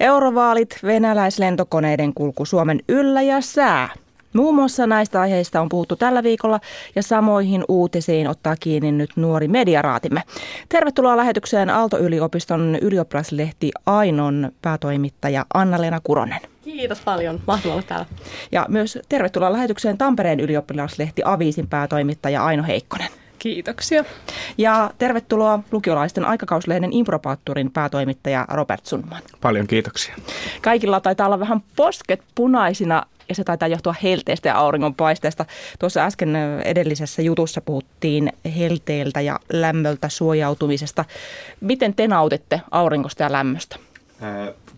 Eurovaalit, venäläislentokoneiden kulku Suomen yllä ja sää. Muun muassa näistä aiheista on puhuttu tällä viikolla ja samoihin uutisiin ottaa kiinni nyt nuori mediaraatimme. Tervetuloa lähetykseen Aalto-yliopiston ylioppilaslehti Ainon päätoimittaja Anna-Leena Kuronen. Kiitos paljon. Mahtavaa olla täällä. Ja myös tervetuloa lähetykseen Tampereen ylioppilaslehti Aviisin päätoimittaja Aino Heikkonen. Kiitoksia. Ja tervetuloa lukiolaisten aikakauslehden Impropaattorin päätoimittaja Robert Sunman. Paljon kiitoksia. Kaikilla taitaa olla vähän posket punaisina ja se taitaa johtua helteestä ja auringonpaisteesta. Tuossa äsken edellisessä jutussa puhuttiin helteeltä ja lämmöltä suojautumisesta. Miten te nautitte aurinkosta ja lämmöstä?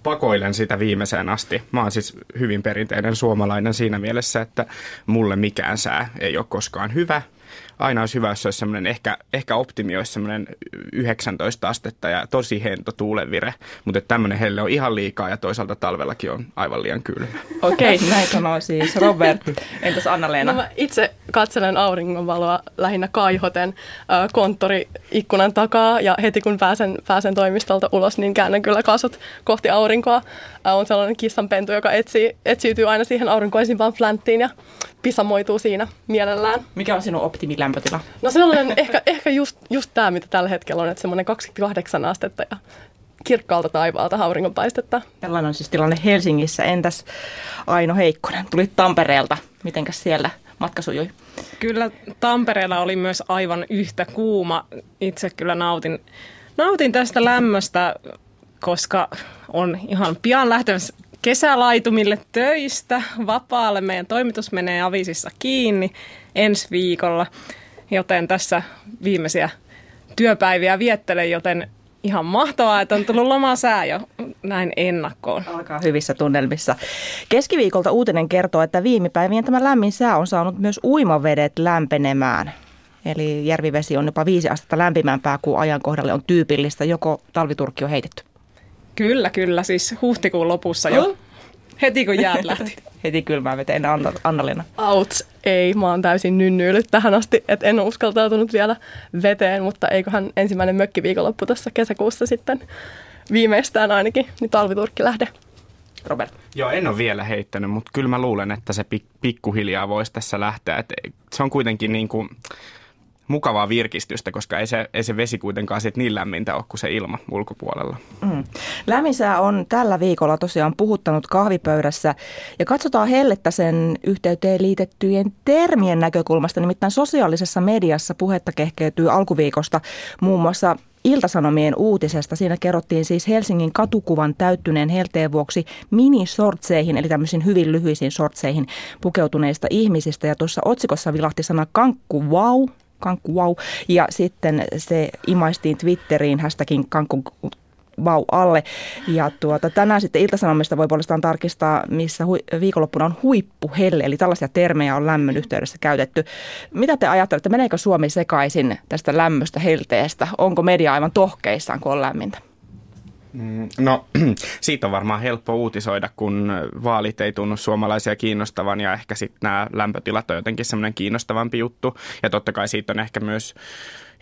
pakoilen sitä viimeiseen asti. Mä oon siis hyvin perinteinen suomalainen siinä mielessä, että mulle mikään sää ei ole koskaan hyvä – aina olisi hyvä, jos olisi semmoinen, ehkä, ehkä optimi olisi semmoinen 19 astetta ja tosi hento tuulenvire, mutta tämmöinen helle on ihan liikaa ja toisaalta talvellakin on aivan liian kylmä. Okei, okay, näin sanoo siis Robert. Entäs Anna-Leena? No itse katselen auringonvaloa lähinnä kaihoten äh, konttoriikkunan takaa ja heti kun pääsen, pääsen toimistolta ulos, niin käännän kyllä kasvot kohti aurinkoa. Äh, on sellainen kissanpentu, joka etsii, etsiytyy aina siihen aurinkoisimpaan flänttiin ja pisamoituu siinä mielellään. Mikä on sinun optimilämpötila? No sellainen ehkä, ehkä just, just tämä, mitä tällä hetkellä on, että semmoinen 28 astetta ja kirkkaalta taivaalta auringonpaistetta. Tällainen on siis tilanne Helsingissä. Entäs Aino Heikkonen, tulit Tampereelta. Mitenkäs siellä matka sujui? Kyllä Tampereella oli myös aivan yhtä kuuma. Itse kyllä nautin, nautin tästä lämmöstä, koska on ihan pian lähtemässä kesälaitumille töistä vapaalle. Meidän toimitus menee avisissa kiinni ensi viikolla, joten tässä viimeisiä työpäiviä viettelen, joten ihan mahtavaa, että on tullut loma sää jo näin ennakkoon. Alkaa hyvissä tunnelmissa. Keskiviikolta uutinen kertoo, että viime päivien tämä lämmin sää on saanut myös uimavedet lämpenemään. Eli järvivesi on jopa viisi astetta lämpimämpää kuin ajankohdalle on tyypillistä. Joko talviturkki on heitetty? Kyllä, kyllä. Siis huhtikuun lopussa jo. Oh. Heti kun jäät lähti. Heti kylmää veteen, Anna, Anna-Leena. Outs, ei. Mä oon täysin nynnyillyt tähän asti, että en ole uskaltautunut vielä veteen, mutta eiköhän ensimmäinen mökkiviikonloppu tuossa kesäkuussa sitten viimeistään ainakin, niin talviturkki lähde. Robert. Joo, en ole vielä heittänyt, mutta kyllä mä luulen, että se pikkuhiljaa voisi tässä lähteä. Et se on kuitenkin niin kuin, mukavaa virkistystä, koska ei se, ei se vesi kuitenkaan sit niin lämmintä ole kuin se ilma ulkopuolella. Mm. Lämminsää on tällä viikolla tosiaan puhuttanut kahvipöydässä ja katsotaan hellettä sen yhteyteen liitettyjen termien näkökulmasta. Nimittäin sosiaalisessa mediassa puhetta kehkeytyy alkuviikosta muun muassa Iltasanomien uutisesta. Siinä kerrottiin siis Helsingin katukuvan täyttyneen helteen vuoksi minisortseihin, eli tämmöisiin hyvin lyhyisiin sortseihin pukeutuneista ihmisistä. Ja tuossa otsikossa vilahti sana kankku wow, kankku wow. Ja sitten se imaistiin Twitteriin hashtagin kankku vau alle. Ja tuota, tänään sitten Iltasanomista voi puolestaan tarkistaa, missä hui, viikonloppuna on huippuhelle, eli tällaisia termejä on lämmön yhteydessä käytetty. Mitä te ajattelette, meneekö Suomi sekaisin tästä lämmöstä helteestä? Onko media aivan tohkeissaan, kun on lämmintä? Mm, no, siitä on varmaan helppo uutisoida, kun vaalit ei tunnu suomalaisia kiinnostavan ja ehkä sitten nämä lämpötilat on jotenkin semmoinen kiinnostavampi juttu. Ja totta kai siitä on ehkä myös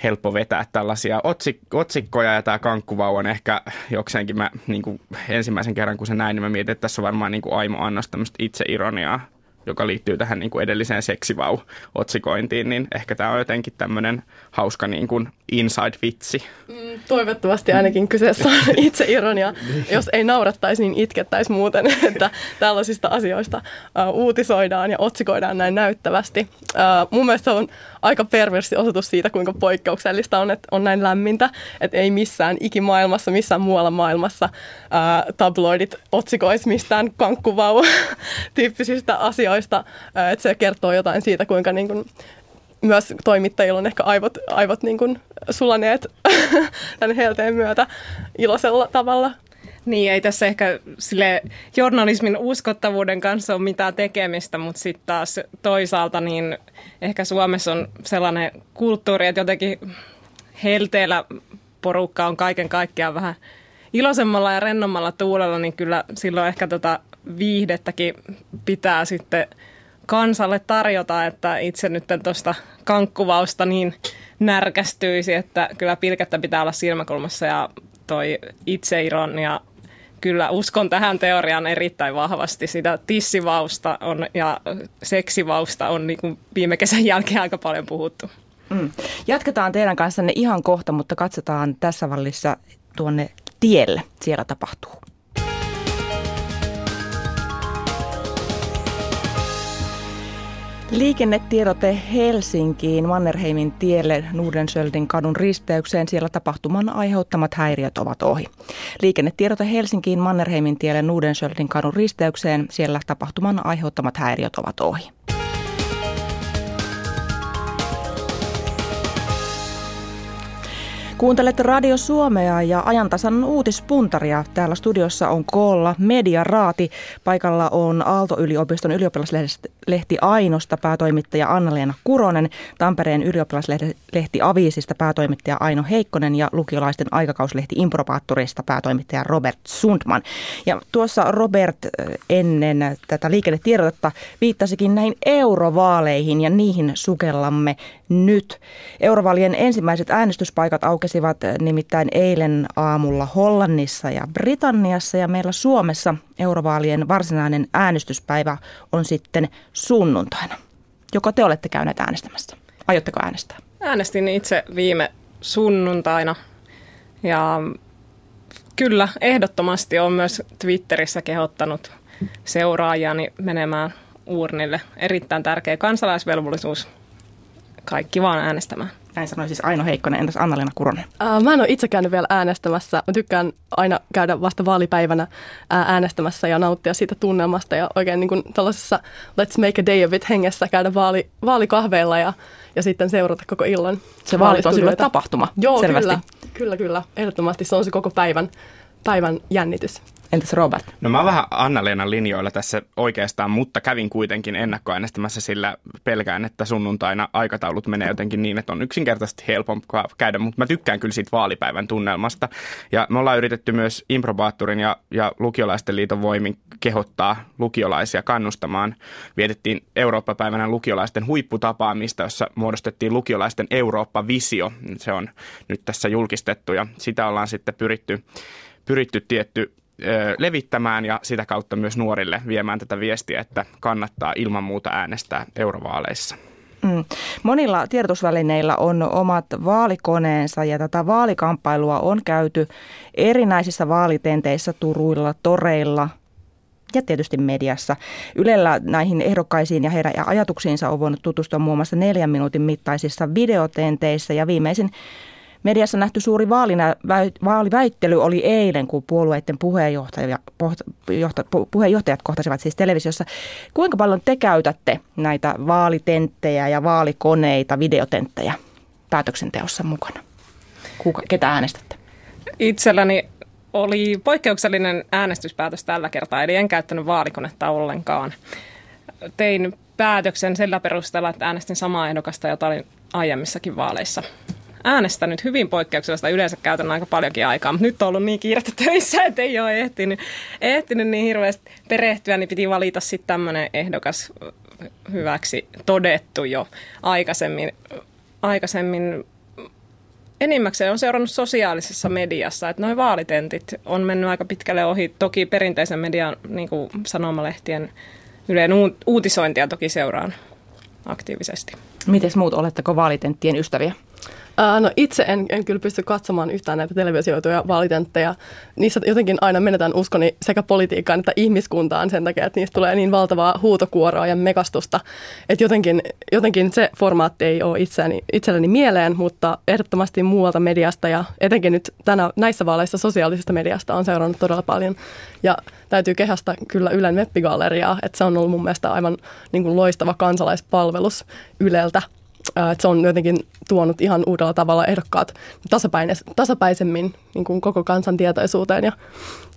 helppo vetää tällaisia otsik- otsikkoja ja tämä kankkuvau on ehkä jokseenkin mä niin kuin ensimmäisen kerran kun se näin, niin mä mietin, että tässä on varmaan niin kuin Aimo Annos tämmöistä itseironiaa joka liittyy tähän niin kuin edelliseen seksivau-otsikointiin, niin ehkä tämä on jotenkin tämmöinen hauska niin kuin inside-vitsi. Mm, toivottavasti ainakin kyseessä on itse ironia. Jos ei naurattaisi, niin itkettäisi muuten, että tällaisista asioista uh, uutisoidaan ja otsikoidaan näin näyttävästi. Uh, mun mielestä se on aika perversi osoitus siitä, kuinka poikkeuksellista on, että on näin lämmintä, että ei missään ikimaailmassa, missään muualla maailmassa uh, tabloidit otsikoisi mistään kankkuvau tyyppisistä asioista, että se kertoo jotain siitä, kuinka niin kuin, myös toimittajilla on ehkä aivot, aivot niin kuin sulaneet tämän helteen myötä iloisella tavalla. Niin, ei tässä ehkä sille journalismin uskottavuuden kanssa ole mitään tekemistä, mutta sitten taas toisaalta niin ehkä Suomessa on sellainen kulttuuri, että jotenkin helteellä porukka on kaiken kaikkiaan vähän iloisemmalla ja rennommalla tuulella, niin kyllä silloin ehkä tota viihdettäkin pitää sitten kansalle tarjota, että itse nyt tuosta kankkuvausta niin närkästyisi, että kyllä pilkettä pitää olla silmäkulmassa ja toi itseironia kyllä uskon tähän teoriaan erittäin vahvasti. Sitä tissivausta on, ja seksivausta on niin kuin viime kesän jälkeen aika paljon puhuttu. Mm. Jatketaan teidän kanssanne ihan kohta, mutta katsotaan tässä vallissa tuonne tielle. Siellä tapahtuu. Liikennetiedote Helsinkiin Mannerheimin tielle Nudensöldin kadun risteykseen. Siellä tapahtuman aiheuttamat häiriöt ovat ohi. Liikennetiedote Helsinkiin Mannerheimin tielle Nudensöldin kadun risteykseen. Siellä tapahtuman aiheuttamat häiriöt ovat ohi. Kuuntelet Radio Suomea ja ajantasan uutispuntaria. Täällä studiossa on koolla Media Raati. Paikalla on Aalto-yliopiston ylioppilaslehti Ainosta päätoimittaja Anna-Leena Kuronen, Tampereen ylioppilaslehti Aviisista päätoimittaja Aino Heikkonen ja lukiolaisten aikakauslehti Improbaattorista päätoimittaja Robert Sundman. Ja tuossa Robert ennen tätä liikennetiedotetta viittasikin näihin eurovaaleihin ja niihin sukellamme nyt. Eurovaalien ensimmäiset äänestyspaikat aukesivat nimittäin eilen aamulla Hollannissa ja Britanniassa ja meillä Suomessa eurovaalien varsinainen äänestyspäivä on sitten sunnuntaina. Joko te olette käyneet äänestämässä? Aiotteko äänestää? Äänestin itse viime sunnuntaina ja kyllä ehdottomasti on myös Twitterissä kehottanut seuraajani menemään uurnille. Erittäin tärkeä kansalaisvelvollisuus kaikki vaan äänestämään. Näin sanoi siis Aino Heikkonen, entäs Anna-Leena Kuronen? Uh, mä en ole itse käynyt vielä äänestämässä. Mä tykkään aina käydä vasta vaalipäivänä äänestämässä ja nauttia siitä tunnelmasta ja oikein niin kuin tällaisessa let's make a day of it hengessä käydä vaali, vaalikahveilla ja, ja sitten seurata koko illan. Se vaalit on silloin tapahtuma, Joo, selvästi. kyllä, kyllä, kyllä. Ehdottomasti se on se koko päivän, päivän jännitys. Entäs Robert? No mä oon vähän Anna-Leenan linjoilla tässä oikeastaan, mutta kävin kuitenkin ennakkoäänestämässä sillä pelkään, että sunnuntaina aikataulut menee jotenkin niin, että on yksinkertaisesti helpompaa käydä, mutta mä tykkään kyllä siitä vaalipäivän tunnelmasta. Ja me ollaan yritetty myös Improbaattorin ja, ja Lukiolaisten liiton voimin kehottaa lukiolaisia kannustamaan. Vietettiin Eurooppa-päivänä lukiolaisten huipputapaamista, jossa muodostettiin lukiolaisten Eurooppa-visio. Se on nyt tässä julkistettu ja sitä ollaan sitten pyritty, pyritty tietty levittämään ja sitä kautta myös nuorille viemään tätä viestiä, että kannattaa ilman muuta äänestää eurovaaleissa. Mm. Monilla tiedotusvälineillä on omat vaalikoneensa ja tätä vaalikamppailua on käyty erinäisissä vaalitenteissä, turuilla, toreilla ja tietysti mediassa. Ylellä näihin ehdokkaisiin ja heidän ajatuksiinsa on voinut tutustua muun muassa neljän minuutin mittaisissa videotenteissä ja viimeisin Mediassa nähty suuri vaalina, vaaliväittely oli eilen, kun puolueiden puheenjohtaja, puheenjohtajat kohtasivat siis televisiossa. Kuinka paljon te käytätte näitä vaalitenttejä ja vaalikoneita, videotenttejä päätöksenteossa mukana? Kuka, ketä äänestätte? Itselläni oli poikkeuksellinen äänestyspäätös tällä kertaa, eli en käyttänyt vaalikonetta ollenkaan. Tein päätöksen sillä perusteella, että äänestin samaa ehdokasta, jota olin aiemmissakin vaaleissa äänestänyt hyvin poikkeuksellista. Yleensä käytän aika paljonkin aikaa, mutta nyt on ollut niin kiirettä töissä, että ei ole ehtinyt, ehtinyt niin hirveästi perehtyä, niin piti valita sitten tämmöinen ehdokas hyväksi todettu jo aikaisemmin. aikaisemmin enimmäkseen on seurannut sosiaalisessa mediassa, että noin vaalitentit on mennyt aika pitkälle ohi. Toki perinteisen median niin kuin sanomalehtien yleen uutisointia toki seuraan aktiivisesti. Miten muut, oletteko vaalitenttien ystäviä? No itse en, en kyllä pysty katsomaan yhtään näitä televisioituja vaalitentteja. Niissä jotenkin aina menetään uskoni sekä politiikkaan että ihmiskuntaan sen takia, että niistä tulee niin valtavaa huutokuoroa ja mekastusta. Että jotenkin, jotenkin se formaatti ei ole itseäni, itselleni mieleen, mutta ehdottomasti muualta mediasta ja etenkin nyt tänä, näissä vaaleissa sosiaalisesta mediasta on seurannut todella paljon. Ja täytyy kehasta kyllä Ylen webbigalleriaa, että se on ollut mun mielestä aivan niin kuin loistava kansalaispalvelus Yleltä että se on jotenkin tuonut ihan uudella tavalla ehdokkaat tasapäisemmin niin kuin koko kansan tietoisuuteen ja,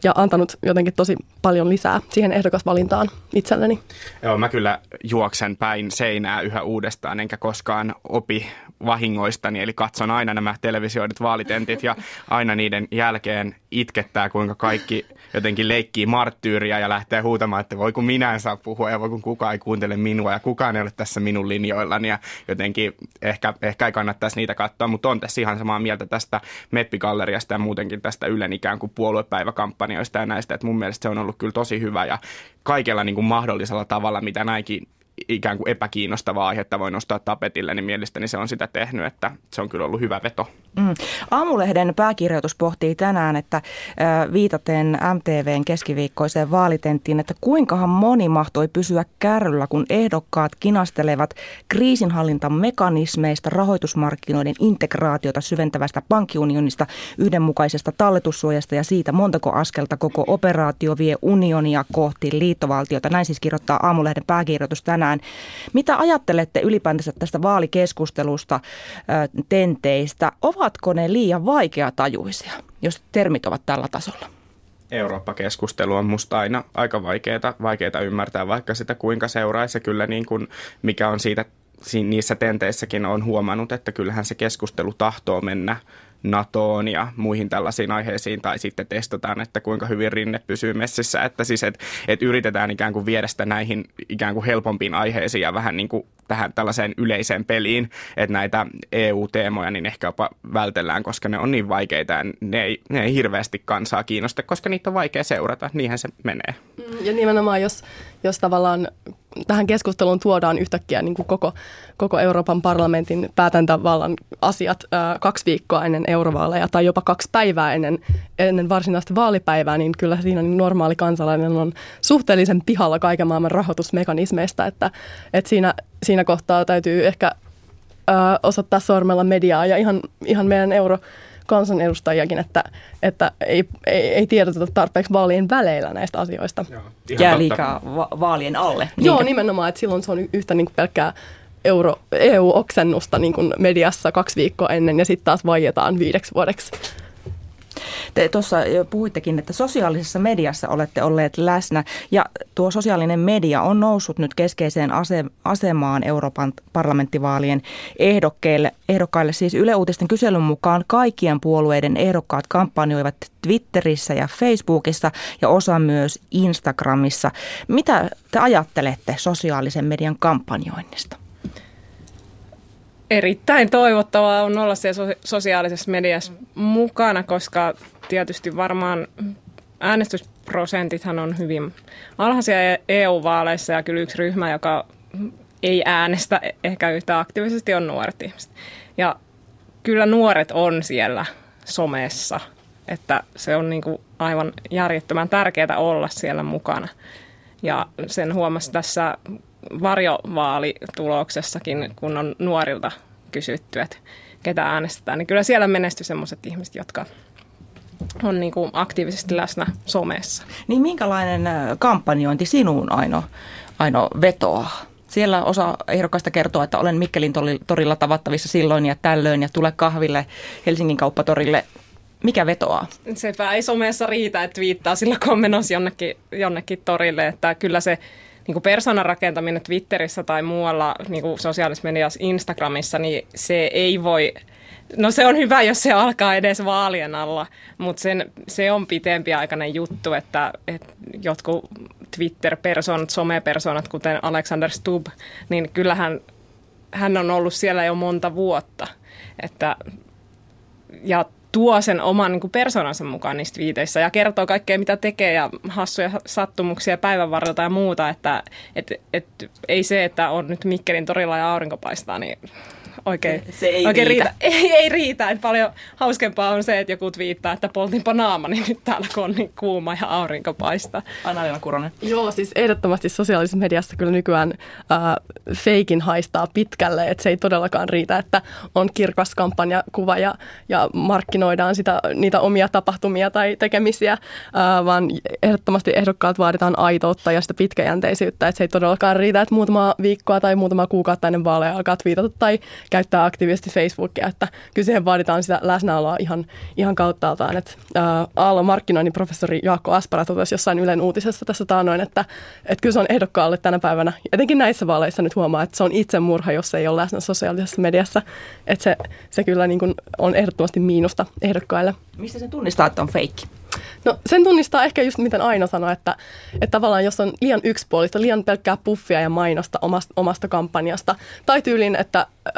ja antanut jotenkin tosi paljon lisää siihen ehdokasvalintaan itselleni. Joo, mä kyllä juoksen päin seinää yhä uudestaan, enkä koskaan opi vahingoistani, eli katson aina nämä televisioidut vaalitentit ja aina niiden jälkeen itkettää, kuinka kaikki jotenkin leikkii marttyyriä ja lähtee huutamaan, että voi kun minä en saa puhua ja voi kun kukaan ei kuuntele minua ja kukaan ei ole tässä minun linjoillani ja jotenkin ehkä, ehkä ei kannattaisi niitä katsoa, mutta on tässä ihan samaa mieltä tästä Meppigalleriasta ja muutenkin tästä Ylen ikään kuin puoluepäiväkampanjasta kampanjoista ja näistä, että mun mielestä se on ollut kyllä tosi hyvä ja kaikella niin kuin mahdollisella tavalla, mitä näinkin ikään kuin epäkiinnostavaa aihetta voi nostaa tapetille, niin mielestäni se on sitä tehnyt, että se on kyllä ollut hyvä veto. Mm. Aamulehden pääkirjoitus pohtii tänään, että äh, viitaten MTVn keskiviikkoiseen vaalitenttiin, että kuinkahan moni mahtoi pysyä kärryllä, kun ehdokkaat kinastelevat kriisinhallintamekanismeista, rahoitusmarkkinoiden integraatiota syventävästä pankkiunionista, yhdenmukaisesta talletussuojasta ja siitä montako askelta koko operaatio vie unionia kohti liittovaltiota. Näin siis kirjoittaa Aamulehden pääkirjoitus tänään. Mitä ajattelette ylipäätänsä tästä vaalikeskustelusta, tenteistä? Ovat ovatko ne liian vaikeatajuisia, jos termit ovat tällä tasolla? Eurooppa-keskustelu on musta aina aika vaikeaa, vaikeaa ymmärtää, vaikka sitä kuinka seuraisi. Kyllä niin kuin, mikä on siitä, niissä tenteissäkin on huomannut, että kyllähän se keskustelu tahtoo mennä NATOon ja muihin tällaisiin aiheisiin, tai sitten testataan, että kuinka hyvin rinne pysyy messissä, että siis et, et yritetään ikään kuin viedä sitä näihin ikään kuin helpompiin aiheisiin ja vähän niin kuin tähän tällaiseen yleiseen peliin, että näitä EU-teemoja niin ehkä jopa vältellään, koska ne on niin vaikeita ja ne ei, ne ei hirveästi kansaa kiinnosta, koska niitä on vaikea seurata, niinhän se menee. Mm, ja nimenomaan, jos, jos tavallaan tähän keskusteluun tuodaan yhtäkkiä niin kuin koko, koko Euroopan parlamentin päätäntävallan asiat ää, kaksi viikkoa ennen eurovaaleja tai jopa kaksi päivää ennen, ennen varsinaista vaalipäivää, niin kyllä siinä niin normaali kansalainen on suhteellisen pihalla kaiken maailman rahoitusmekanismeista, että, että siinä, siinä kohtaa täytyy ehkä ää, osoittaa sormella mediaa ja ihan, ihan meidän euro kansanedustajiakin, että, että ei, ei, ei tiedoteta tarpeeksi vaalien väleillä näistä asioista. Joo, Jää liikaa va- vaalien alle. Joo, Niinkä? nimenomaan, että silloin se on yhtä niin kuin pelkkää euro, EU-oksennusta niin kuin mediassa kaksi viikkoa ennen ja sitten taas vaietaan viideksi vuodeksi. Te tuossa puhuittekin, että sosiaalisessa mediassa olette olleet läsnä ja tuo sosiaalinen media on noussut nyt keskeiseen asemaan Euroopan parlamenttivaalien ehdokkeille. ehdokkaille. Siis Yle Uutisten kyselyn mukaan kaikkien puolueiden ehdokkaat kampanjoivat Twitterissä ja Facebookissa ja osa myös Instagramissa. Mitä te ajattelette sosiaalisen median kampanjoinnista? Erittäin toivottavaa on olla siellä sosiaalisessa mediassa mukana, koska tietysti varmaan äänestysprosentithan on hyvin alhaisia EU-vaaleissa ja kyllä yksi ryhmä, joka ei äänestä ehkä yhtä aktiivisesti on nuoret ihmiset. Ja kyllä nuoret on siellä somessa, että se on niin kuin aivan järjettömän tärkeää olla siellä mukana. Ja sen huomasi tässä varjovaalituloksessakin, kun on nuorilta kysytty, että ketä äänestetään, niin kyllä siellä menesty sellaiset ihmiset, jotka on niin kuin aktiivisesti läsnä somessa. Niin minkälainen kampanjointi sinuun Aino, Aino vetoaa? Siellä osa ehdokkaista kertoo, että olen Mikkelin torilla tavattavissa silloin ja tällöin ja tule kahville Helsingin kauppatorille. Mikä vetoaa? Sepä ei somessa riitä, että viittaa sillä menossa jonnekin, jonnekin torille, että kyllä se niin kuin persoonan rakentaminen Twitterissä tai muualla niin kuin sosiaalisessa mediassa, Instagramissa, niin se ei voi No se on hyvä, jos se alkaa edes vaalien alla, mutta sen, se on pitempiaikainen juttu, että, että jotkut Twitter-persoonat, some-persoonat, kuten Alexander Stubb, niin kyllähän hän on ollut siellä jo monta vuotta. Että, ja tuo sen oman niin persoonansa mukaan niistä viiteissä ja kertoo kaikkea, mitä tekee ja hassuja sattumuksia päivän varrelta ja muuta. Että et, et, ei se, että on nyt Mikkelin torilla ja aurinko paistaa, niin oikein, se ei oikein riitä. riitä. Ei, ei riitä. Et paljon hauskempaa on se, että joku viittaa, että poltinpa naamani nyt täällä, kun on niin kuuma ja aurinko paistaa. Anna-Leena Kuronen. Joo, siis ehdottomasti sosiaalisessa mediassa kyllä nykyään äh, feikin haistaa pitkälle, että se ei todellakaan riitä, että on kirkas kampanjakuva ja, ja markkinoidaan sitä, niitä omia tapahtumia tai tekemisiä, äh, vaan ehdottomasti ehdokkaat vaaditaan aitoutta ja sitä pitkäjänteisyyttä, että se ei todellakaan riitä, että muutama viikkoa tai muutama kuukautta ennen vaaleja alkaa viitata tai käyttää aktiivisesti Facebookia, että kyllä siihen vaaditaan sitä läsnäoloa ihan, ihan kauttaaltaan. Että, Aallon markkinoinnin professori Jaakko Aspara totesi jossain Ylen uutisessa tässä taanoin, että, että kyllä se on ehdokkaalle tänä päivänä, etenkin näissä vaaleissa nyt huomaa, että se on itsemurha, jos ei ole läsnä sosiaalisessa mediassa, että se, se kyllä niin kuin on ehdottomasti miinusta ehdokkaille. Mistä se tunnistaa, että on feikki? No sen tunnistaa ehkä just miten aina sanoo, että, että tavallaan jos on liian yksipuolista, liian pelkkää puffia ja mainosta omasta, omasta kampanjasta, tai tyylin, että ö,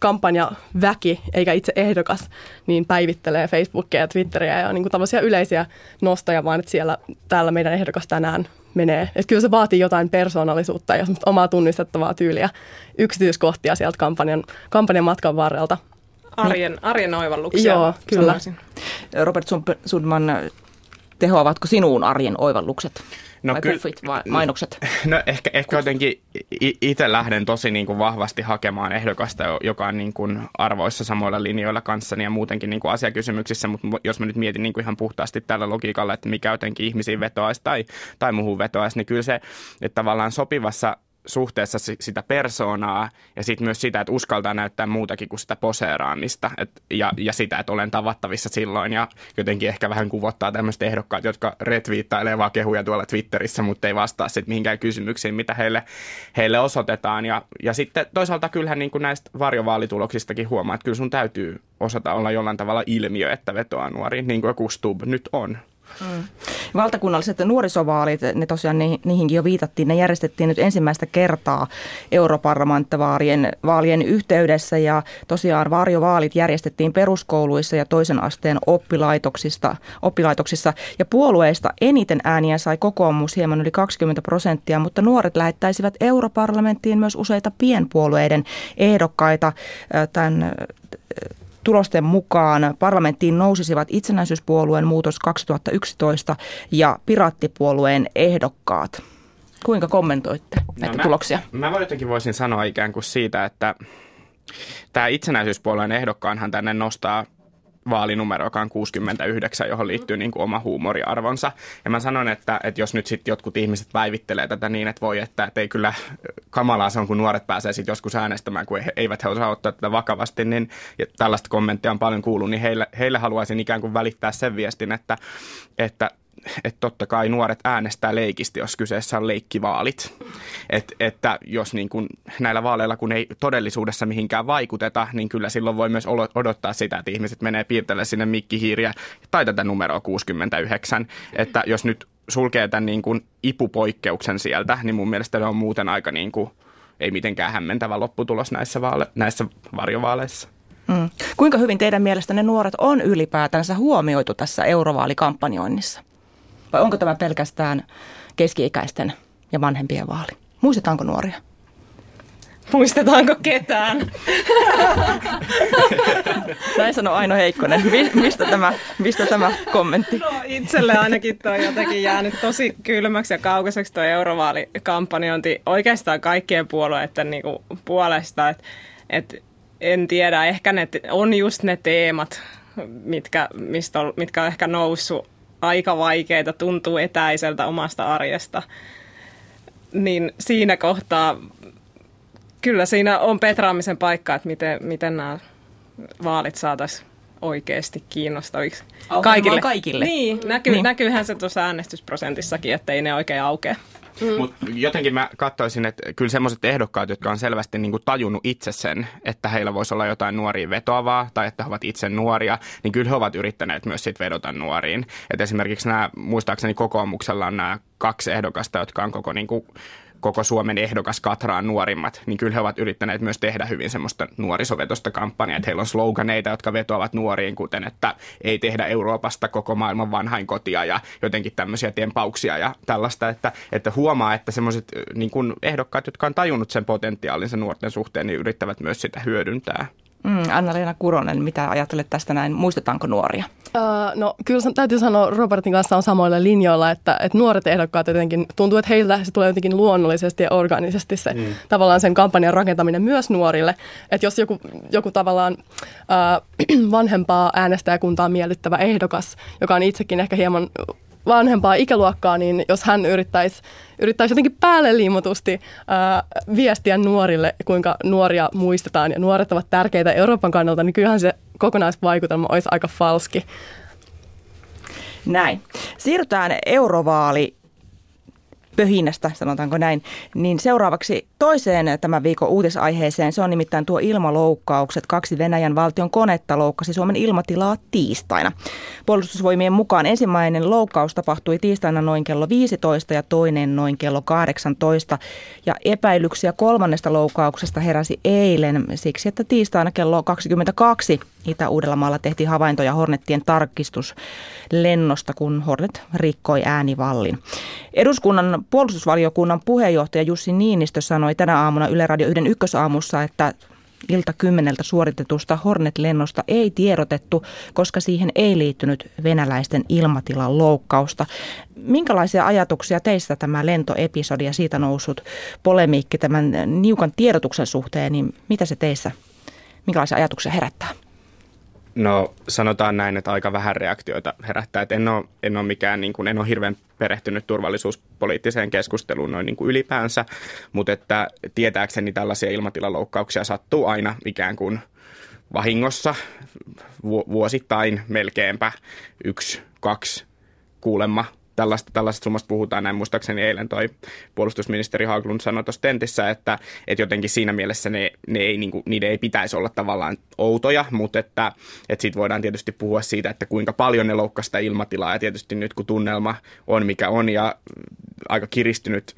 kampanja väki eikä itse ehdokas, niin päivittelee Facebookia ja Twitteriä ja niin kuin tällaisia yleisiä nostoja, vaan että siellä täällä meidän ehdokas tänään menee. Että kyllä se vaatii jotain persoonallisuutta ja omaa tunnistettavaa tyyliä, yksityiskohtia sieltä kampanjan, kampanjan matkan varrelta. Arjen, arjen oivalluksia. Joo, kyllä. Sanoisin. Robert Sundman, tehoavatko sinuun arjen oivallukset? No vai kyllä, puffit vai mainokset? No ehkä, ehkä jotenkin itse lähden tosi niin kuin vahvasti hakemaan ehdokasta, joka on niin kuin arvoissa samoilla linjoilla kanssani ja muutenkin niin kuin asiakysymyksissä, mutta jos mä nyt mietin niin kuin ihan puhtaasti tällä logiikalla, että mikä jotenkin ihmisiin vetoaisi tai, tai muuhun vetoaisi, niin kyllä se, että tavallaan sopivassa suhteessa sitä persoonaa ja sitten myös sitä, että uskaltaa näyttää muutakin kuin sitä poseeraamista et, ja, ja sitä, että olen tavattavissa silloin ja jotenkin ehkä vähän kuvottaa tämmöiset ehdokkaat, jotka retviittailee vaan kehuja tuolla Twitterissä, mutta ei vastaa sitten mihinkään kysymyksiin, mitä heille, heille osoitetaan ja, ja sitten toisaalta kyllähän niin kuin näistä varjovaalituloksistakin huomaa, että kyllä sun täytyy osata olla jollain tavalla ilmiö, että vetoaa nuoriin, niin kuin joku Stub nyt on. Mm. Valtakunnalliset nuorisovaalit, ne tosiaan niihinkin jo viitattiin, ne järjestettiin nyt ensimmäistä kertaa europarlamenttivaalien vaalien yhteydessä ja tosiaan varjovaalit järjestettiin peruskouluissa ja toisen asteen oppilaitoksista, oppilaitoksissa ja puolueista eniten ääniä sai kokoomus hieman yli 20 prosenttia, mutta nuoret lähettäisivät europarlamenttiin myös useita pienpuolueiden ehdokkaita tämän tulosten mukaan parlamenttiin nousisivat itsenäisyyspuolueen muutos 2011 ja piraattipuolueen ehdokkaat. Kuinka kommentoitte no näitä mä, tuloksia? Mä jotenkin voisin sanoa ikään kuin siitä, että tämä itsenäisyyspuolueen ehdokkaanhan tänne nostaa vaalinumero, joka on 69, johon liittyy niin kuin oma huumoriarvonsa. Ja mä sanon, että, että jos nyt sitten jotkut ihmiset päivittelee tätä niin, että voi, että, että ei kyllä kamalaa se on, kun nuoret pääsee sitten joskus äänestämään, kun eivät he osaa ottaa tätä vakavasti, niin ja tällaista kommenttia on paljon kuullut, niin heille, heille haluaisin ikään kuin välittää sen viestin, että, että että totta kai nuoret äänestää leikisti, jos kyseessä on leikkivaalit. Et, että jos niin kun näillä vaaleilla, kun ei todellisuudessa mihinkään vaikuteta, niin kyllä silloin voi myös odottaa sitä, että ihmiset menee piirtelemään sinne mikkihiiriä tai tätä numeroa 69. Että jos nyt sulkee tämän niin kuin ipupoikkeuksen sieltä, niin mun mielestä se on muuten aika niin kuin, ei mitenkään hämmentävä lopputulos näissä, vaale- näissä varjovaaleissa. Mm. Kuinka hyvin teidän mielestä ne nuoret on ylipäätänsä huomioitu tässä eurovaalikampanjoinnissa? Vai onko tämä pelkästään keski-ikäisten ja vanhempien vaali? Muistetaanko nuoria? Muistetaanko ketään? Näin sanoi Aino Heikkonen. Mistä tämä, mistä tämä kommentti? No, itselle ainakin tuo jotenkin jäänyt tosi kylmäksi ja kaukaiseksi tuo eurovaalikampanjointi oikeastaan kaikkien puolueiden niin kuin puolesta. Et, et en tiedä, ehkä ne on just ne teemat, mitkä, mistä on, mitkä on ehkä noussut aika vaikeita, tuntuu etäiseltä omasta arjesta, niin siinä kohtaa kyllä siinä on petraamisen paikka, että miten, miten nämä vaalit saataisiin oikeasti kiinnostaviksi kaikille. kaikille. Niin, näkyy, niin. näkyyhän se tuossa äänestysprosentissakin, että ei ne oikein aukea. Mm. Mutta jotenkin mä katsoisin, että kyllä semmoiset ehdokkaat, jotka on selvästi niin kuin tajunnut itse sen, että heillä voisi olla jotain nuoria vetoavaa tai että he ovat itse nuoria, niin kyllä he ovat yrittäneet myös sit vedota nuoriin. Et esimerkiksi nämä, muistaakseni kokoomuksella on nämä kaksi ehdokasta, jotka on koko niin kuin koko Suomen ehdokas Katraan nuorimmat, niin kyllä he ovat yrittäneet myös tehdä hyvin semmoista nuorisovetosta kampanjaa, että heillä on sloganeita, jotka vetoavat nuoriin, kuten että ei tehdä Euroopasta koko maailman vanhain kotia ja jotenkin tämmöisiä tempauksia ja tällaista, että, että huomaa, että semmoiset niin ehdokkaat, jotka on tajunnut sen potentiaalinsa nuorten suhteen, niin yrittävät myös sitä hyödyntää. Mm, Anna-Leena Kuronen, mitä ajattelet tästä näin? Muistetaanko nuoria? Uh, no kyllä täytyy sanoa, Robertin kanssa on samoilla linjoilla, että, että nuoret ehdokkaat jotenkin, tuntuu, että heiltä se tulee jotenkin luonnollisesti ja organisesti se mm. tavallaan sen kampanjan rakentaminen myös nuorille. Että jos joku, joku tavallaan uh, vanhempaa äänestäjäkuntaa miellyttävä ehdokas, joka on itsekin ehkä hieman vanhempaa ikäluokkaa, niin jos hän yrittäisi, yrittäisi jotenkin päälle liimotusti ää, viestiä nuorille, kuinka nuoria muistetaan ja nuoret ovat tärkeitä Euroopan kannalta, niin kyllähän se kokonaisvaikutelma olisi aika falski. Näin. Siirrytään eurovaali pöhinästä, sanotaanko näin. Niin seuraavaksi toiseen tämän viikon uutisaiheeseen, se on nimittäin tuo ilmaloukkaukset. Kaksi Venäjän valtion konetta loukkasi Suomen ilmatilaa tiistaina. Puolustusvoimien mukaan ensimmäinen loukkaus tapahtui tiistaina noin kello 15 ja toinen noin kello 18. Ja epäilyksiä kolmannesta loukkauksesta heräsi eilen siksi, että tiistaina kello 22 Itä-Uudellamaalla tehtiin havaintoja Hornettien tarkistuslennosta, kun Hornet rikkoi äänivallin. Eduskunnan puolustusvaliokunnan puheenjohtaja Jussi Niinistö sanoi tänä aamuna Yle Radio 1 ykkösaamussa, että ilta kymmeneltä suoritetusta Hornet-lennosta ei tiedotettu, koska siihen ei liittynyt venäläisten ilmatilan loukkausta. Minkälaisia ajatuksia teistä tämä lentoepisodi ja siitä noussut polemiikki tämän niukan tiedotuksen suhteen, niin mitä se teissä, minkälaisia ajatuksia herättää? No sanotaan näin, että aika vähän reaktioita herättää. Että en, ole, en ole mikään, niin kuin, en ole hirveän perehtynyt turvallisuuspoliittiseen keskustuun noin niin kuin ylipäänsä, mutta että tietääkseni tällaisia ilmatilaloukkauksia sattuu aina ikään kuin vahingossa vuosittain melkeinpä yksi, kaksi kuulemma tällaista, tällaista summasta puhutaan. Näin muistaakseni eilen toi puolustusministeri Haglund sanoi tuossa tentissä, että, että jotenkin siinä mielessä ne, ne ei, niin kuin, niiden ei pitäisi olla tavallaan outoja, mutta että, että siitä voidaan tietysti puhua siitä, että kuinka paljon ne loukkasta ilmatilaa ja tietysti nyt kun tunnelma on mikä on ja aika kiristynyt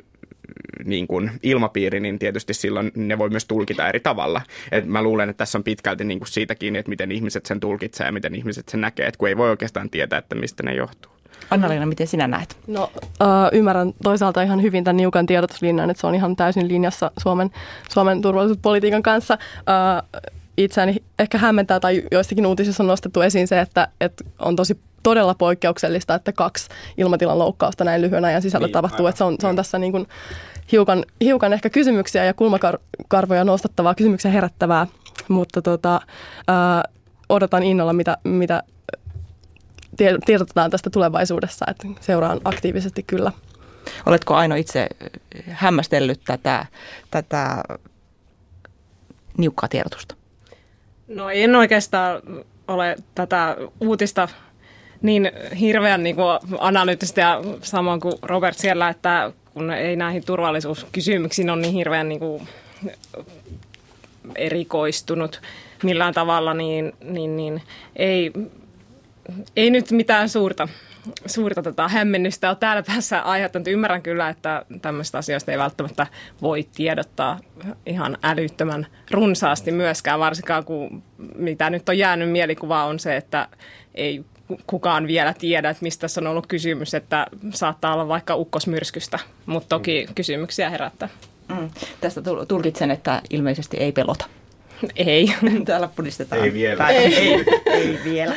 niin kuin ilmapiiri, niin tietysti silloin ne voi myös tulkita eri tavalla. Et mä luulen, että tässä on pitkälti niin kuin siitäkin, että miten ihmiset sen tulkitsevat ja miten ihmiset sen näkee, että kun ei voi oikeastaan tietää, että mistä ne johtuu. Anna-Leena, miten sinä näet? No äh, ymmärrän toisaalta ihan hyvin tämän niukan tiedotuslinjan, että se on ihan täysin linjassa Suomen, Suomen turvallisuuspolitiikan kanssa. Äh, itseäni ehkä hämmentää tai joistakin uutisissa on nostettu esiin se, että, että on tosi todella poikkeuksellista, että kaksi ilmatilan loukkausta näin lyhyen ajan sisällä niin, tapahtuu. Että se, on, se on tässä niin kuin hiukan, hiukan ehkä kysymyksiä ja kulmakarvoja nostattavaa, kysymyksiä herättävää, mutta tota, äh, odotan innolla, mitä, mitä tiedotetaan tästä tulevaisuudessa, että seuraan aktiivisesti kyllä. Oletko Aino itse hämmästellyt tätä, tätä niukkaa tiedotusta? No en oikeastaan ole tätä uutista niin hirveän niin kuin analyyttistä ja samoin kuin Robert siellä, että kun ei näihin turvallisuuskysymyksiin ole niin hirveän niin kuin erikoistunut millään tavalla, niin, niin, niin ei ei nyt mitään suurta, suurta tota, hämmennystä ole täällä päässä aiheuttanut. Ymmärrän kyllä, että tämmöistä asioista ei välttämättä voi tiedottaa ihan älyttömän runsaasti myöskään, varsinkaan kun mitä nyt on jäänyt mielikuva on se, että ei kukaan vielä tiedä, että mistä tässä on ollut kysymys, että saattaa olla vaikka ukkosmyrskystä, mutta toki kysymyksiä herättää. Mm. Tästä tulkitsen, että ilmeisesti ei pelota. Ei. Täällä pudistetaan. Ei vielä. Ei, ei, ei vielä.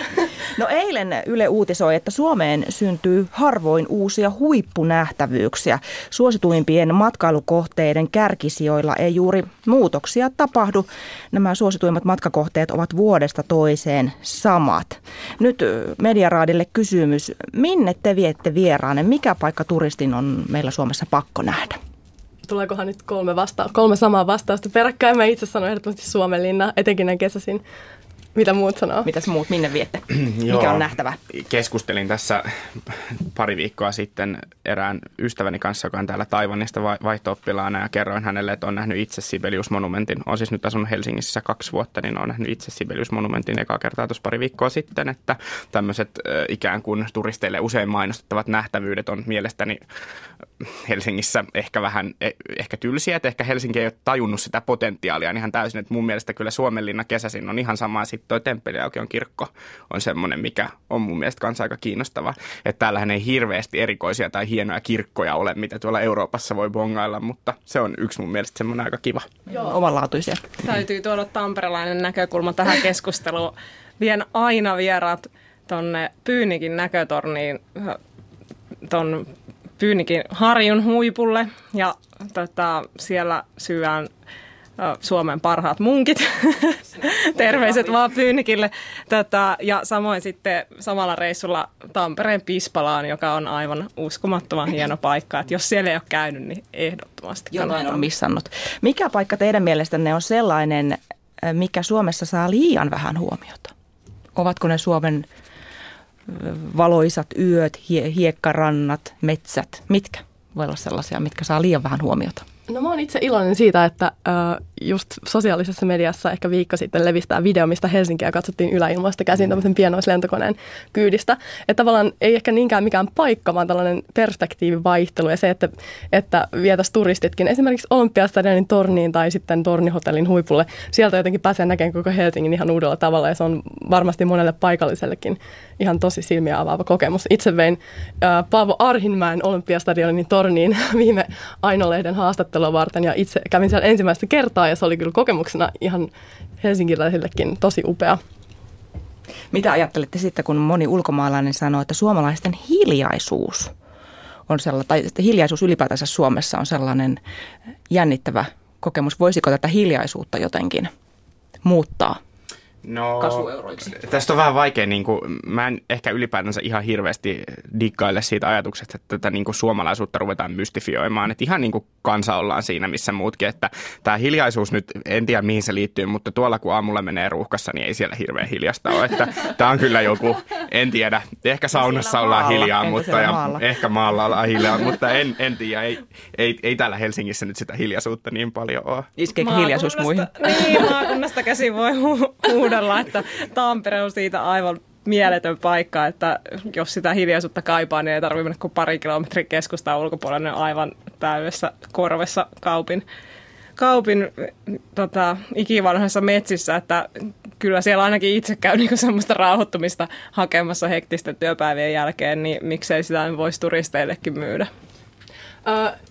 No eilen Yle uutisoi, että Suomeen syntyy harvoin uusia huippunähtävyyksiä. Suosituimpien matkailukohteiden kärkisijoilla ei juuri muutoksia tapahdu. Nämä suosituimmat matkakohteet ovat vuodesta toiseen samat. Nyt Mediaraadille kysymys, minne te viette vieraanne? Mikä paikka turistin on meillä Suomessa pakko nähdä? Tuleekohan nyt kolme, vasta- kolme samaa vastausta peräkkäin? Mä itse sanoin ehdottomasti Suomenlinna, etenkin näin kesäsin. Mitä muut sanoo? Mitäs muut, minne viette? Mikä on nähtävä? Keskustelin tässä pari viikkoa sitten erään ystäväni kanssa, joka on täällä Taivanista vaihto ja kerroin hänelle, että on nähnyt itse Sibelius-monumentin. On siis nyt asunut Helsingissä kaksi vuotta, niin on nähnyt itse Sibelius-monumentin ekaa kertaa tuossa pari viikkoa sitten, että tämmöiset ikään kuin turisteille usein mainostettavat nähtävyydet on mielestäni Helsingissä ehkä vähän e, ehkä tylsiä, että ehkä Helsinki ei ole tajunnut sitä potentiaalia niin ihan täysin, että mun mielestä kyllä Suomenlinna kesäsin on ihan sama sitten toi Temppeliaukion kirkko on semmoinen, mikä on mun mielestä kanssa aika kiinnostava. Että täällähän ei hirveästi erikoisia tai hienoja kirkkoja ole, mitä tuolla Euroopassa voi bongailla, mutta se on yksi mun mielestä semmoinen aika kiva. Joo. Omanlaatuisia. Täytyy tuoda tamperelainen näkökulma tähän keskusteluun. Vien aina vieraat tonne Pyynikin näkötorniin ton Pyynikin harjun huipulle ja tota, siellä syön Suomen parhaat munkit. Terveiset vaan Pyynikille. Tätä, ja samoin sitten samalla reissulla Tampereen Pispalaan, joka on aivan uskomattoman hieno paikka. Että jos siellä ei ole käynyt, niin ehdottomasti Jotain on missannut. Mikä paikka teidän mielestänne on sellainen, mikä Suomessa saa liian vähän huomiota? Ovatko ne Suomen valoisat yöt, hiekkarannat, metsät, mitkä? voi olla sellaisia, mitkä saa liian vähän huomiota? No mä oon itse iloinen siitä, että äh, just sosiaalisessa mediassa ehkä viikko sitten levistää video, mistä Helsinkiä katsottiin yläilmasta käsin tämmöisen pienoislentokoneen kyydistä. Että tavallaan ei ehkä niinkään mikään paikka, vaan tällainen perspektiivivaihtelu ja se, että, että vietäisiin turistitkin esimerkiksi Olympiastadionin torniin tai sitten tornihotellin huipulle. Sieltä jotenkin pääsee näkemään koko Helsingin ihan uudella tavalla ja se on varmasti monelle paikallisellekin ihan tosi silmiä avaava kokemus. Itse vein äh, Paavo Arhinmäen Olympiastadionin torniin viime Ainolehden haastattelua varten ja itse kävin siellä ensimmäistä kertaa ja se oli kyllä kokemuksena ihan helsinkiläisillekin tosi upea. Mitä ajattelette sitten, kun moni ulkomaalainen sanoo, että suomalaisten hiljaisuus on sellainen, tai että hiljaisuus ylipäätänsä Suomessa on sellainen jännittävä kokemus. Voisiko tätä hiljaisuutta jotenkin muuttaa no, kasvueuroiksi? Tästä on vähän vaikea, niin kuin, mä en ehkä ylipäätänsä ihan hirveästi diggaile siitä ajatuksesta, että tätä niin kuin suomalaisuutta ruvetaan mystifioimaan. Että ihan niin kuin kansa ollaan siinä, missä muutkin. Että tämä hiljaisuus nyt, en tiedä mihin se liittyy, mutta tuolla kun aamulla menee ruuhkassa, niin ei siellä hirveän hiljasta ole. Että tämä on kyllä joku, en tiedä, ehkä saunassa ollaan maalla. hiljaa, Entä mutta ja maalla? ehkä maalla ollaan hiljaa, mutta en, en tiedä, ei, ei, ei täällä Helsingissä nyt sitä hiljaisuutta niin paljon ole. Iskeekö hiljaisuus muihin? Niin, maakunnasta käsin voi hu- huudella, että Tampere on siitä aivan mieletön paikka, että jos sitä hiljaisuutta kaipaa, niin ei tarvitse mennä kuin pari kilometrin keskustaa ulkopuolella, niin aivan täydessä korvessa kaupin, kaupin tota, ikivanhoissa metsissä, että kyllä siellä ainakin itse käy niin semmoista rauhoittumista hakemassa hektisten työpäivien jälkeen, niin miksei sitä voisi turisteillekin myydä.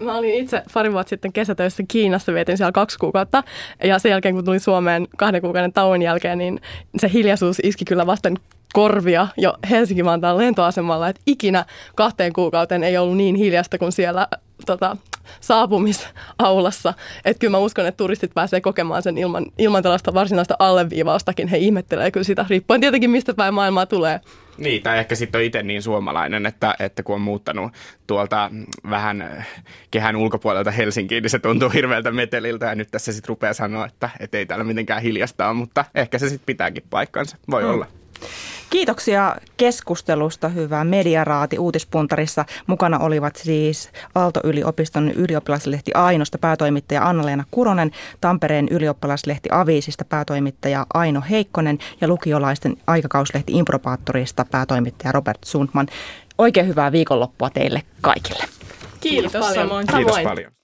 Mä olin itse pari vuotta sitten kesätöissä Kiinassa, vietin siellä kaksi kuukautta. Ja sen jälkeen, kun tulin Suomeen kahden kuukauden tauon jälkeen, niin se hiljaisuus iski kyllä vasten korvia jo Helsinki-Vantaan lentoasemalla, että ikinä kahteen kuukauteen ei ollut niin hiljasta kuin siellä tota, saapumisaulassa. Että kyllä mä uskon, että turistit pääsee kokemaan sen ilman, ilman tällaista varsinaista alleviivaustakin. He ihmettelee kyllä sitä, riippuen tietenkin mistä päin maailmaa tulee. Niin, tai ehkä sitten on itse niin suomalainen, että, että kun on muuttanut tuolta vähän kehän ulkopuolelta Helsinkiin, niin se tuntuu hirveältä meteliltä ja nyt tässä sitten rupeaa sanoa, että, että ei täällä mitenkään hiljasta ole, mutta ehkä se sitten pitääkin paikkansa, voi mm. olla. Kiitoksia keskustelusta, hyvää mediaraati uutispuntarissa. Mukana olivat siis Aalto-yliopiston ylioppilaslehti Ainosta päätoimittaja Anna-Leena Kuronen, Tampereen ylioppilaslehti Aviisista päätoimittaja Aino Heikkonen ja lukiolaisten aikakauslehti Impropaattorista päätoimittaja Robert Sundman. Oikein hyvää viikonloppua teille kaikille. Kiitos, Kiitos paljon. Kiitos paljon.